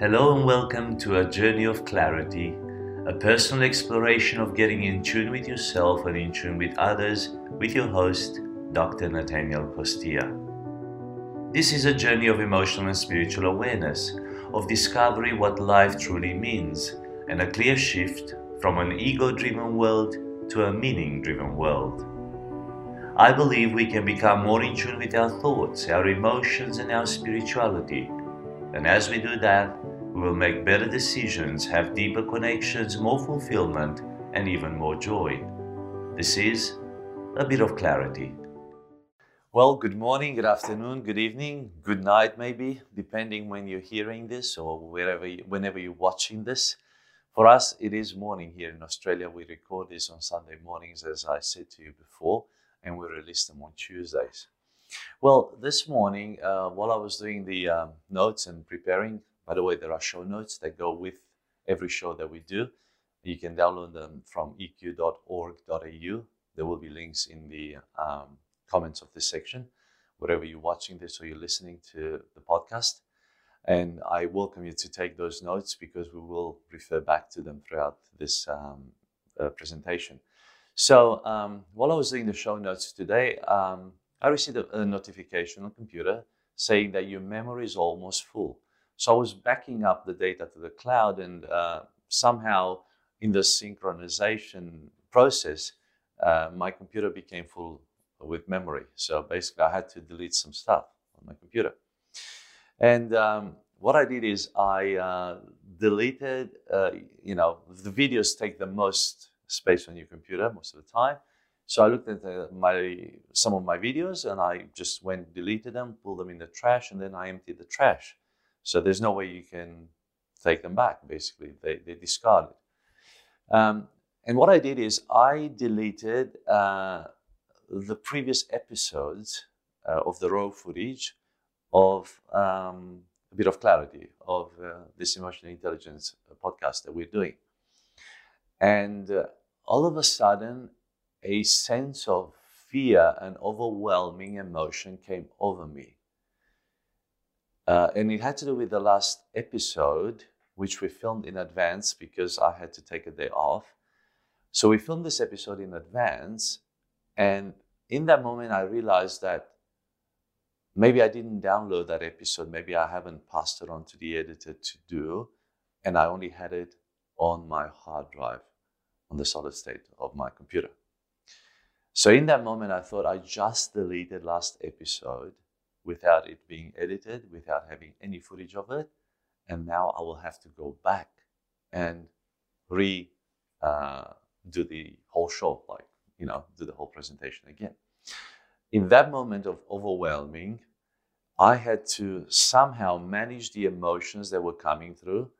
Hello and welcome to a journey of clarity, a personal exploration of getting in tune with yourself and in tune with others with your host, Dr. Natanael Costea. This is a journey of emotional and spiritual awareness, of discovery what life truly means, and a clear shift from an ego driven world to a meaning driven world. I believe we can become more in tune with our thoughts, our emotions, and our spirituality. And as we do that, we will make better decisions, have deeper connections, more fulfillment, and even more joy. This is a bit of clarity. Well, good morning, good afternoon, good evening, good night, maybe, depending when you're hearing this or wherever you, whenever you're watching this. For us, it is morning here in Australia. We record this on Sunday mornings, as I said to you before, and we release them on Tuesdays. Well, this morning, uh, while I was doing the um, notes and preparing, by the way, there are show notes that go with every show that we do. You can download them from eq.org.au. There will be links in the um, comments of this section, wherever you're watching this or you're listening to the podcast. And I welcome you to take those notes because we will refer back to them throughout this um, uh, presentation. So um, while I was doing the show notes today, um, I received a, a notification on the computer saying that your memory is almost full. So I was backing up the data to the cloud, and uh, somehow in the synchronization process, uh, my computer became full with memory. So basically, I had to delete some stuff on my computer. And um, what I did is I uh, deleted, uh, you know, the videos take the most space on your computer most of the time. So I looked at uh, my some of my videos and I just went deleted them, pulled them in the trash, and then I emptied the trash. So there's no way you can take them back, basically. They, they discarded. Um, and what I did is I deleted uh, the previous episodes uh, of the raw footage of um, a bit of clarity of uh, this emotional intelligence podcast that we're doing. And uh, all of a sudden, a sense of fear and overwhelming emotion came over me. Uh, and it had to do with the last episode, which we filmed in advance because I had to take a day off. So we filmed this episode in advance. And in that moment, I realized that maybe I didn't download that episode. Maybe I haven't passed it on to the editor to do. And I only had it on my hard drive, on the solid state of my computer. So in that moment, I thought I just deleted last episode without it being edited, without having any footage of it. And now I will have to go back and re uh, do the whole show, like, you know, do the whole presentation again. In that moment of overwhelming, I had to somehow manage the emotions that were coming through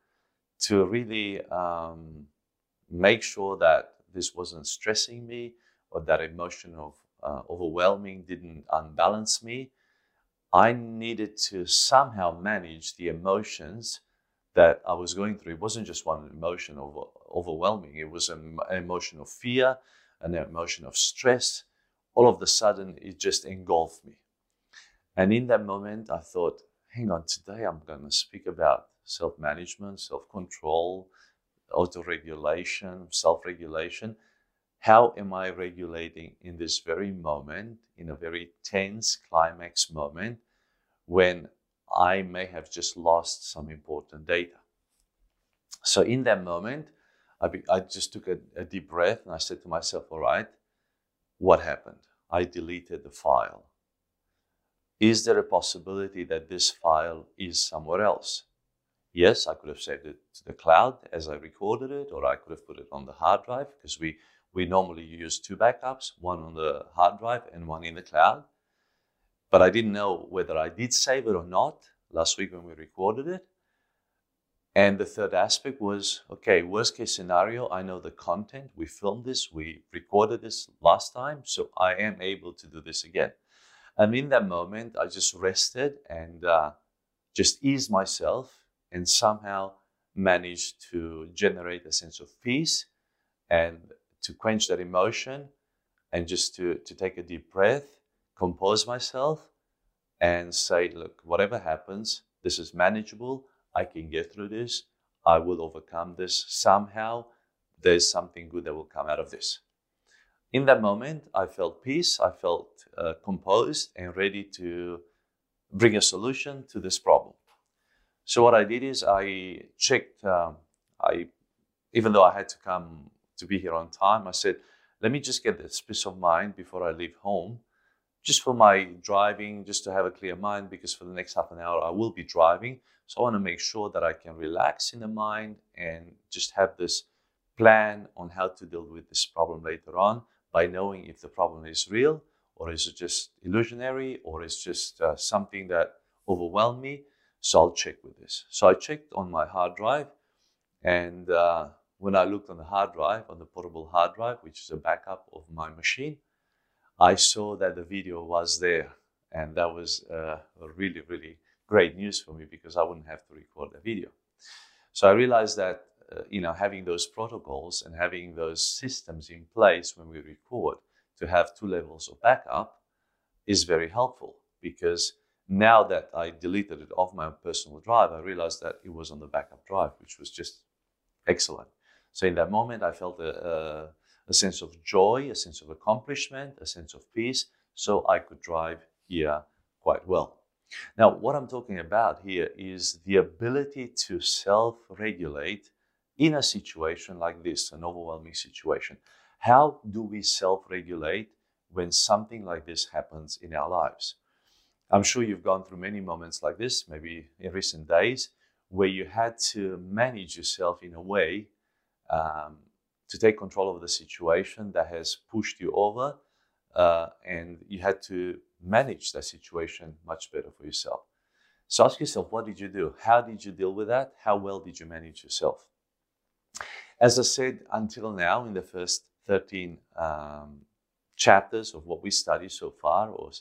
to really um, make sure that this wasn't stressing me or that emotion of uh, overwhelming didn't unbalance me I needed to somehow manage the emotions that I was going through. It wasn't just one emotion of overwhelming, it was an emotion of fear, an emotion of stress. All of a sudden, it just engulfed me. And in that moment, I thought, hang on, today I'm going to speak about self management, self control, auto regulation, self regulation. How am I regulating in this very moment, in a very tense climax moment, when I may have just lost some important data? So, in that moment, I, be, I just took a, a deep breath and I said to myself, All right, what happened? I deleted the file. Is there a possibility that this file is somewhere else? Yes, I could have saved it to the cloud as I recorded it, or I could have put it on the hard drive because we we normally use two backups, one on the hard drive and one in the cloud. But I didn't know whether I did save it or not last week when we recorded it. And the third aspect was okay, worst case scenario, I know the content. We filmed this, we recorded this last time, so I am able to do this again. And in that moment, I just rested and uh, just eased myself and somehow managed to generate a sense of peace and to quench that emotion and just to, to take a deep breath, compose myself, and say, look, whatever happens, this is manageable. I can get through this. I will overcome this somehow. There's something good that will come out of this. In that moment, I felt peace. I felt uh, composed and ready to bring a solution to this problem. So what I did is I checked. Um, I, even though I had to come to be here on time, I said, let me just get this peace of mind before I leave home, just for my driving, just to have a clear mind, because for the next half an hour I will be driving. So I want to make sure that I can relax in the mind and just have this plan on how to deal with this problem later on by knowing if the problem is real or is it just illusionary or is just uh, something that overwhelmed me. So I'll check with this. So I checked on my hard drive and uh, when I looked on the hard drive, on the portable hard drive, which is a backup of my machine, I saw that the video was there. And that was uh, really, really great news for me because I wouldn't have to record the video. So I realized that, uh, you know, having those protocols and having those systems in place when we record to have two levels of backup is very helpful because now that I deleted it off my personal drive, I realized that it was on the backup drive, which was just excellent. So in that moment, I felt a, a, a sense of joy, a sense of accomplishment, a sense of peace. So I could drive here quite well. Now, what I'm talking about here is the ability to self regulate in a situation like this, an overwhelming situation. How do we self regulate when something like this happens in our lives? I'm sure you've gone through many moments like this, maybe in recent days, where you had to manage yourself in a way um, to take control of the situation that has pushed you over, uh, and you had to manage that situation much better for yourself. So ask yourself, what did you do? How did you deal with that? How well did you manage yourself? As I said, until now, in the first 13 um, chapters of what we studied so far, or,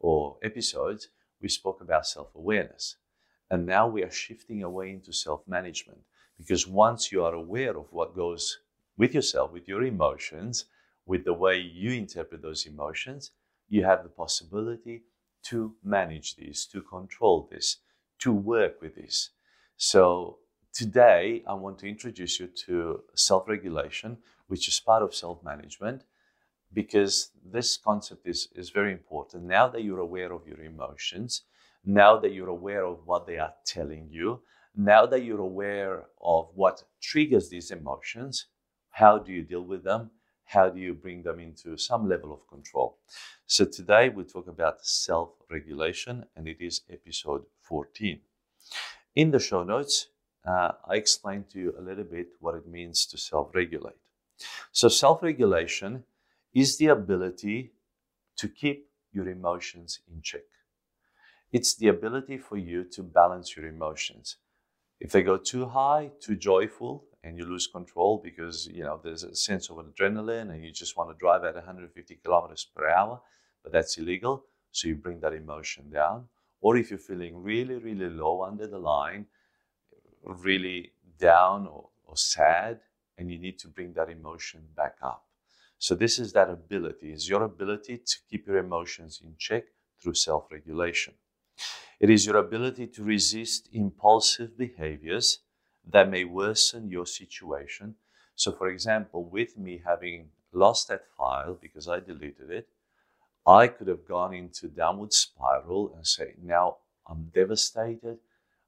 or episodes, we spoke about self awareness. And now we are shifting away into self management. Because once you are aware of what goes with yourself, with your emotions, with the way you interpret those emotions, you have the possibility to manage this, to control this, to work with this. So today, I want to introduce you to self regulation, which is part of self management, because this concept is, is very important. Now that you're aware of your emotions, now that you're aware of what they are telling you, now that you're aware of what triggers these emotions, how do you deal with them? How do you bring them into some level of control? So today we talk about self regulation, and it is episode 14. In the show notes, uh, I explain to you a little bit what it means to self regulate. So, self regulation is the ability to keep your emotions in check. It's the ability for you to balance your emotions. If they go too high, too joyful, and you lose control because you know there's a sense of adrenaline and you just want to drive at 150 kilometers per hour, but that's illegal. So you bring that emotion down. Or if you're feeling really, really low under the line, really down or, or sad, and you need to bring that emotion back up. So this is that ability, is your ability to keep your emotions in check through self-regulation. It is your ability to resist impulsive behaviors that may worsen your situation. So, for example, with me having lost that file because I deleted it, I could have gone into downward spiral and say, now I'm devastated.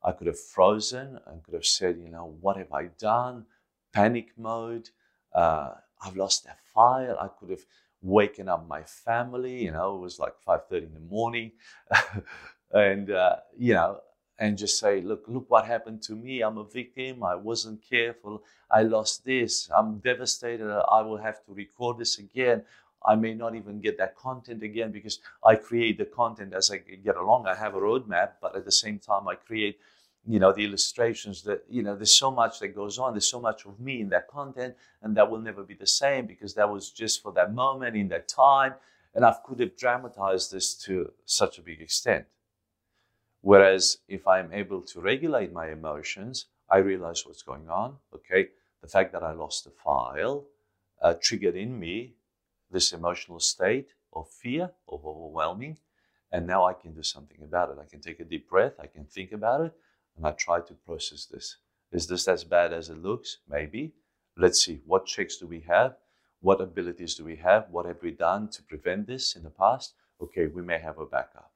I could have frozen and could have said, you know, what have I done? Panic mode. Uh, I've lost that file. I could have waken up my family. You know, it was like 5:30 in the morning. and uh, you know, and just say, look, look what happened to me. I'm a victim. I wasn't careful. I lost this. I'm devastated. I will have to record this again. I may not even get that content again because I create the content as I get along. I have a roadmap, but at the same time, I create, you know, the illustrations that, you know, there's so much that goes on. There's so much of me in that content, and that will never be the same because that was just for that moment in that time. And I could have dramatized this to such a big extent. Whereas if I'm able to regulate my emotions, I realize what's going on. Okay, the fact that I lost a file uh, triggered in me this emotional state of fear, of overwhelming, and now I can do something about it. I can take a deep breath, I can think about it, and I try to process this. Is this as bad as it looks? Maybe. Let's see. What checks do we have? What abilities do we have? What have we done to prevent this in the past? Okay, we may have a backup.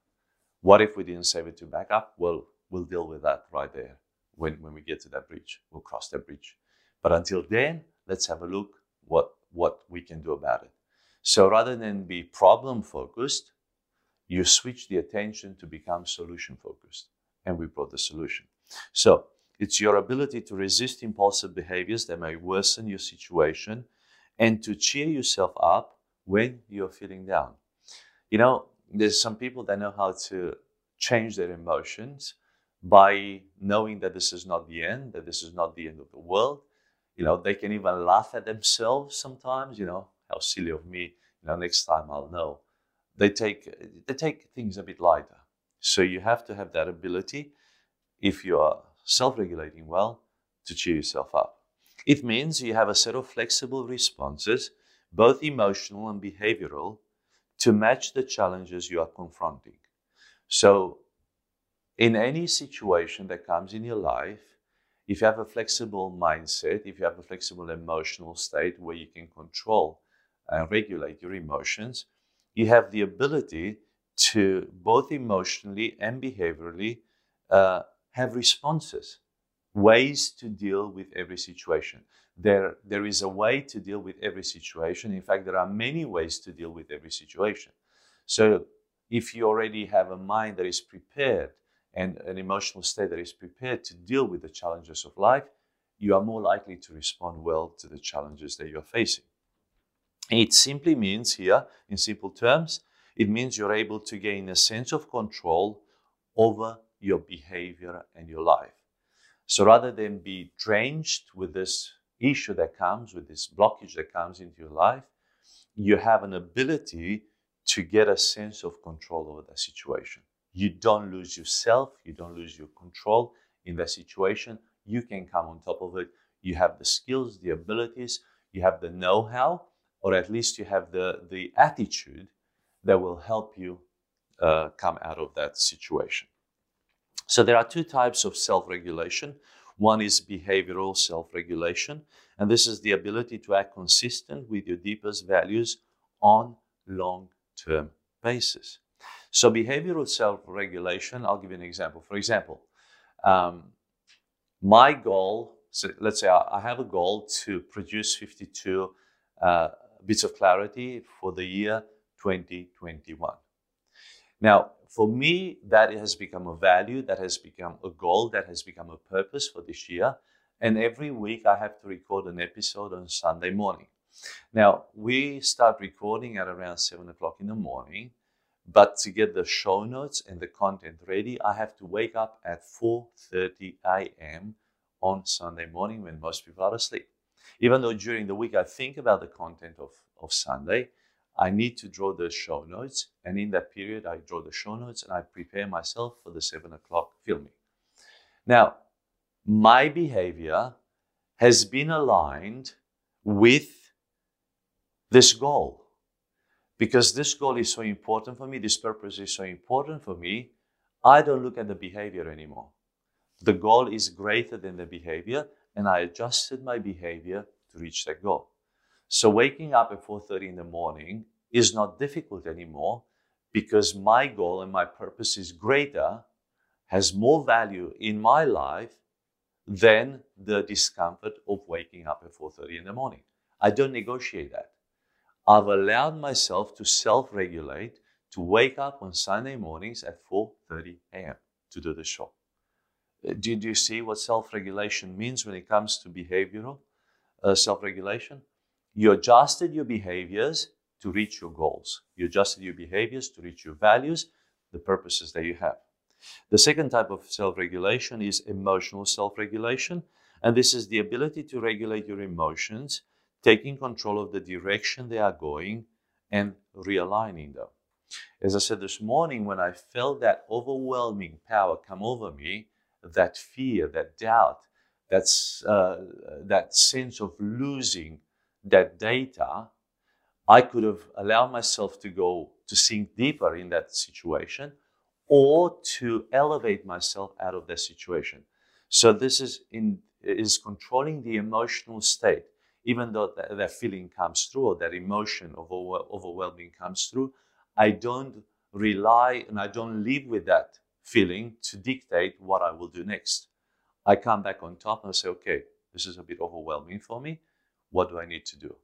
What if we didn't save it to backup? Well, we'll deal with that right there when, when we get to that bridge. We'll cross that bridge. But until then, let's have a look what what we can do about it. So rather than be problem focused, you switch the attention to become solution focused. And we brought the solution. So it's your ability to resist impulsive behaviors that may worsen your situation and to cheer yourself up when you're feeling down. You know, there's some people that know how to change their emotions by knowing that this is not the end, that this is not the end of the world. You know, they can even laugh at themselves sometimes, you know, how silly of me, you know, next time I'll know they take they take things a bit lighter. So you have to have that ability, if you are self-regulating well, to cheer yourself up. It means you have a set of flexible responses, both emotional and behavioral, to match the challenges you are confronting. So, in any situation that comes in your life, if you have a flexible mindset, if you have a flexible emotional state where you can control and regulate your emotions, you have the ability to both emotionally and behaviorally uh, have responses, ways to deal with every situation. There, there is a way to deal with every situation. In fact, there are many ways to deal with every situation. So, if you already have a mind that is prepared and an emotional state that is prepared to deal with the challenges of life, you are more likely to respond well to the challenges that you're facing. It simply means here, in simple terms, it means you're able to gain a sense of control over your behavior and your life. So rather than be drenched with this issue that comes, with this blockage that comes into your life, you have an ability to get a sense of control over that situation. You don't lose yourself, you don't lose your control in that situation. You can come on top of it. You have the skills, the abilities, you have the know how or at least you have the, the attitude that will help you uh, come out of that situation. So there are two types of self-regulation. One is behavioral self-regulation, and this is the ability to act consistent with your deepest values on long-term basis. So behavioral self-regulation, I'll give you an example. For example, um, my goal, so let's say I have a goal to produce 52 uh, bits of clarity for the year 2021. Now, for me, that has become a value, that has become a goal, that has become a purpose for this year. And every week I have to record an episode on Sunday morning. Now, we start recording at around 7 o'clock in the morning, but to get the show notes and the content ready, I have to wake up at 4.30 a.m. on Sunday morning when most people are asleep. Even though during the week I think about the content of, of Sunday, I need to draw the show notes. And in that period, I draw the show notes and I prepare myself for the seven o'clock filming. Now, my behavior has been aligned with this goal because this goal is so important for me, this purpose is so important for me. I don't look at the behavior anymore. The goal is greater than the behavior, and I adjusted my behavior to reach that goal. So waking up at 4:30 in the morning is not difficult anymore because my goal and my purpose is greater, has more value in my life than the discomfort of waking up at 4:30 in the morning. I don't negotiate that. I've allowed myself to self-regulate to wake up on Sunday mornings at 4:30 a.m. to do the show. Did you see what self regulation means when it comes to behavioral uh, self regulation? You adjusted your behaviors to reach your goals. You adjusted your behaviors to reach your values, the purposes that you have. The second type of self regulation is emotional self regulation. And this is the ability to regulate your emotions, taking control of the direction they are going, and realigning them. As I said this morning, when I felt that overwhelming power come over me, that fear, that doubt, that's, uh, that sense of losing that data, I could have allowed myself to go to sink deeper in that situation or to elevate myself out of that situation. So this is in is controlling the emotional state. Even though that, that feeling comes through or that emotion of over, overwhelming comes through, I don't rely and I don't live with that feeling to dictate what I will do next. I come back on top and I say, okay, this is a bit overwhelming for me. What do I need to do?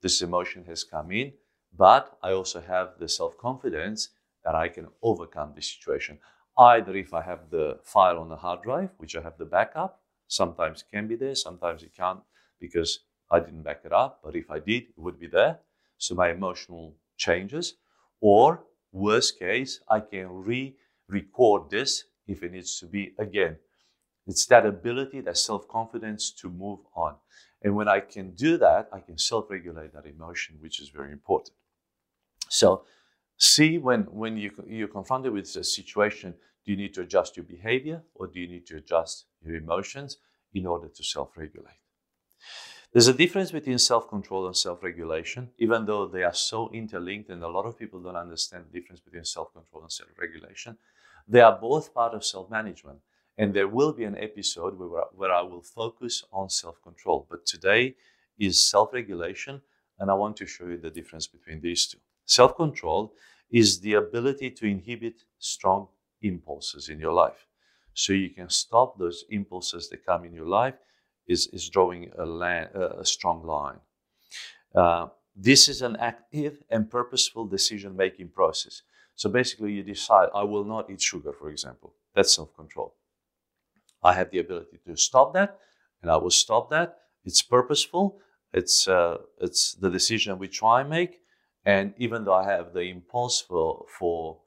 This emotion has come in, but I also have the self confidence that I can overcome this situation. Either if I have the file on the hard drive, which I have the backup, sometimes it can be there, sometimes it can't because I didn't back it up, but if I did, it would be there. So my emotional changes. Or worst case, I can re record this if it needs to be again. It's that ability, that self confidence to move on. And when I can do that, I can self regulate that emotion, which is very important. So, see when, when you, you're confronted with a situation, do you need to adjust your behavior or do you need to adjust your emotions in order to self regulate? There's a difference between self control and self regulation, even though they are so interlinked, and a lot of people don't understand the difference between self control and self regulation. They are both part of self management. And there will be an episode where, where I will focus on self control. But today is self regulation, and I want to show you the difference between these two. Self control is the ability to inhibit strong impulses in your life. So you can stop those impulses that come in your life, is, is drawing a, line, a strong line. Uh, this is an active and purposeful decision making process. So basically, you decide, I will not eat sugar, for example. That's self control. I have the ability to stop that, and I will stop that. It's purposeful. It's uh, it's the decision which I make, and even though I have the impulse for for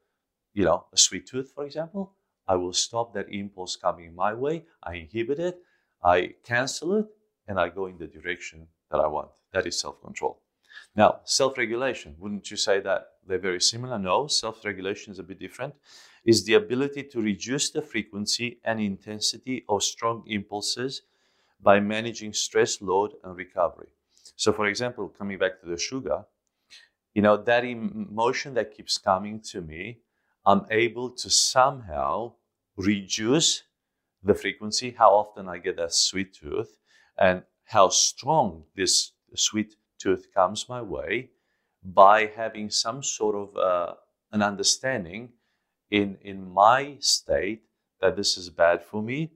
you know a sweet tooth, for example, I will stop that impulse coming my way. I inhibit it. I cancel it, and I go in the direction that I want. That is self control. Now, self regulation, wouldn't you say that they're very similar? No, self regulation is a bit different. Is the ability to reduce the frequency and intensity of strong impulses by managing stress, load, and recovery. So, for example, coming back to the sugar, you know, that emotion that keeps coming to me, I'm able to somehow reduce the frequency, how often I get that sweet tooth, and how strong this sweet tooth comes my way by having some sort of uh, an understanding in, in my state that this is bad for me.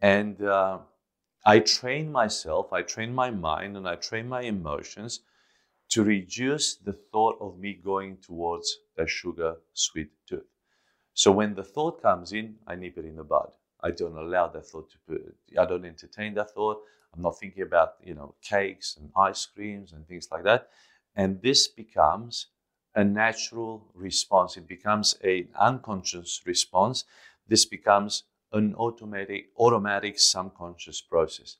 And uh, I train myself, I train my mind, and I train my emotions to reduce the thought of me going towards a sugar sweet tooth. So when the thought comes in, I nip it in the bud. I don't allow that thought to I don't entertain that thought. I'm not thinking about, you know, cakes and ice creams and things like that. And this becomes a natural response. It becomes an unconscious response. This becomes an automatic, automatic subconscious process.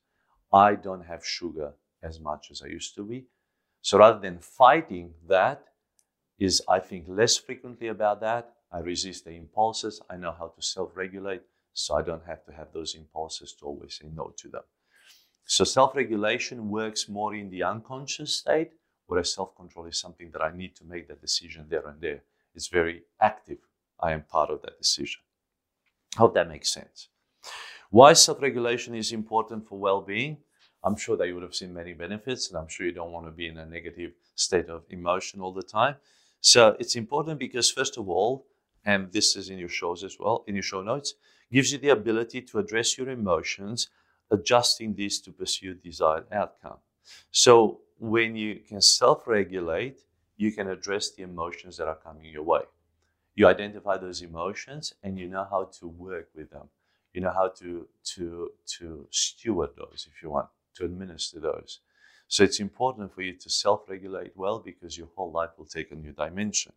I don't have sugar as much as I used to be. So rather than fighting that, is I think less frequently about that. I resist the impulses. I know how to self-regulate, so I don't have to have those impulses to always say no to them. So self-regulation works more in the unconscious state, whereas self-control is something that I need to make that decision there and there. It's very active. I am part of that decision. Hope that makes sense. Why self-regulation is important for well-being? I'm sure that you would have seen many benefits, and I'm sure you don't want to be in a negative state of emotion all the time. So it's important because, first of all, and this is in your shows as well, in your show notes, gives you the ability to address your emotions, adjusting these to pursue desired outcome. So when you can self regulate, you can address the emotions that are coming your way. You identify those emotions and you know how to work with them. You know how to, to, to steward those, if you want, to administer those. So it's important for you to self regulate well because your whole life will take a new dimension.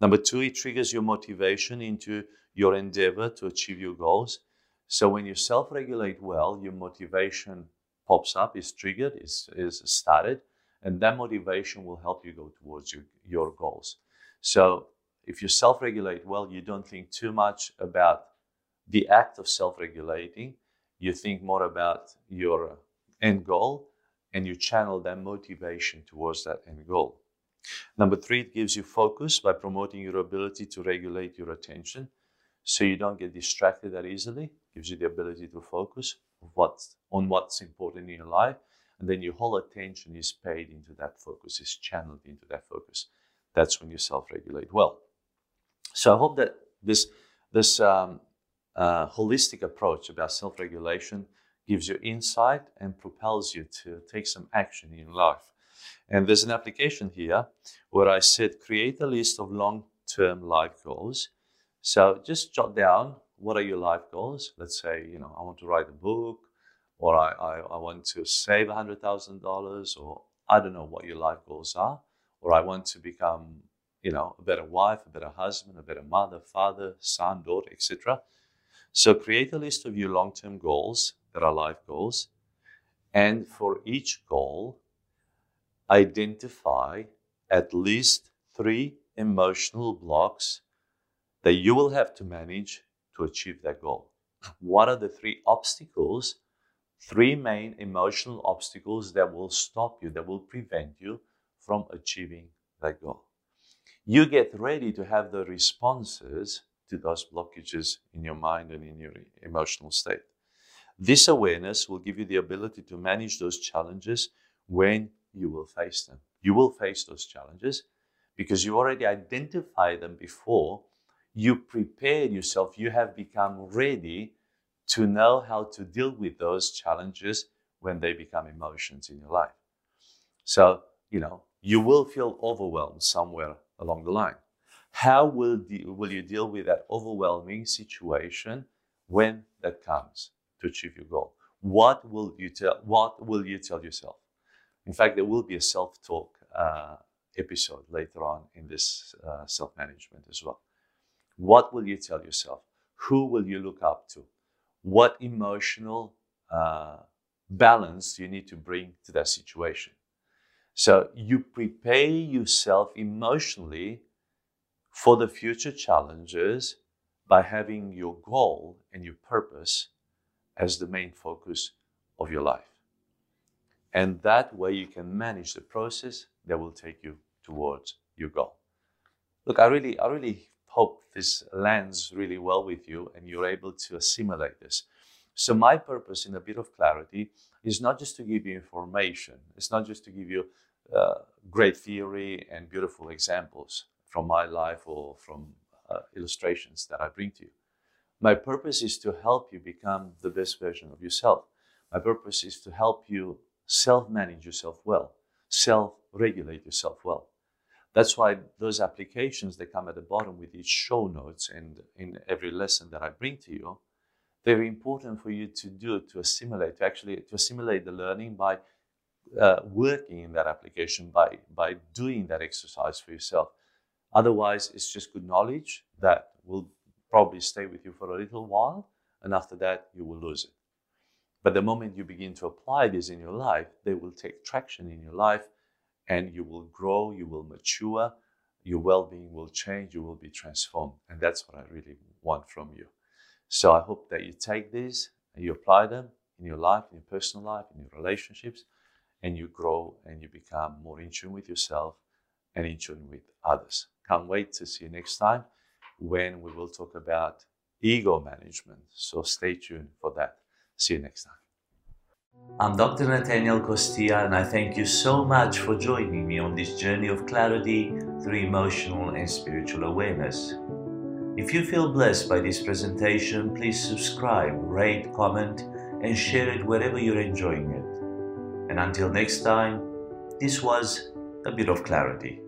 Number two, it triggers your motivation into your endeavor to achieve your goals. So when you self regulate well, your motivation pops up, is triggered, is, is started, and that motivation will help you go towards your, your goals. So if you self regulate well, you don't think too much about the act of self regulating. You think more about your end goal and you channel that motivation towards that end goal. Number three, it gives you focus by promoting your ability to regulate your attention so you don't get distracted that easily. Gives you the ability to focus on what's important in your life, and then your whole attention is paid into that focus, is channeled into that focus. That's when you self-regulate well. So I hope that this this um, uh, holistic approach about self-regulation gives you insight and propels you to take some action in life. And there's an application here where I said create a list of long-term life goals. So just jot down what are your life goals. Let's say you know I want to write a book, or I, I, I want to save $100,000, or I don't know what your life goals are, or I want to become you know, a better wife, a better husband, a better mother, father, son, daughter, etc. So create a list of your long-term goals that are life goals. And for each goal, identify at least three emotional blocks that you will have to manage to achieve that goal. What are the three obstacles, three main emotional obstacles that will stop you, that will prevent you from achieving that goal? you get ready to have the responses to those blockages in your mind and in your emotional state. This awareness will give you the ability to manage those challenges when you will face them. You will face those challenges because you already identified them before. You prepared yourself, you have become ready to know how to deal with those challenges when they become emotions in your life. So, you know, you will feel overwhelmed somewhere along the line. How will, de- will you deal with that overwhelming situation when that comes to achieve your goal? What will you tell? What will you tell yourself? In fact, there will be a self-talk uh, episode later on in this uh, self-management as well. What will you tell yourself? Who will you look up to? What emotional uh, balance you need to bring to that situation? So you prepare yourself emotionally for the future challenges by having your goal and your purpose as the main focus of your life. And that way you can manage the process that will take you towards your goal. Look, I really, I really hope this lands really well with you and you're able to assimilate this. So my purpose in a bit of clarity is not just to give you information. It's not just to give you uh, great theory and beautiful examples from my life or from uh, illustrations that I bring to you. My purpose is to help you become the best version of yourself. My purpose is to help you self manage yourself well, self regulate yourself well. That's why those applications that come at the bottom with each show notes and in every lesson that I bring to you, they're important for you to do to assimilate, to actually to assimilate the learning by uh, working in that application by, by doing that exercise for yourself. Otherwise, it's just good knowledge that will probably stay with you for a little while, and after that, you will lose it. But the moment you begin to apply this in your life, they will take traction in your life, and you will grow, you will mature, your well being will change, you will be transformed. And that's what I really want from you. So I hope that you take these and you apply them in your life, in your personal life, in your relationships, and you grow and you become more in tune with yourself and in tune with others. Can't wait to see you next time when we will talk about ego management. So stay tuned for that. See you next time. I'm Dr. Natanael Costea, and I thank you so much for joining me on this journey of clarity through emotional and spiritual awareness. If you feel blessed by this presentation, please subscribe, rate, comment, and share it wherever you're enjoying it. And until next time, this was a bit of clarity.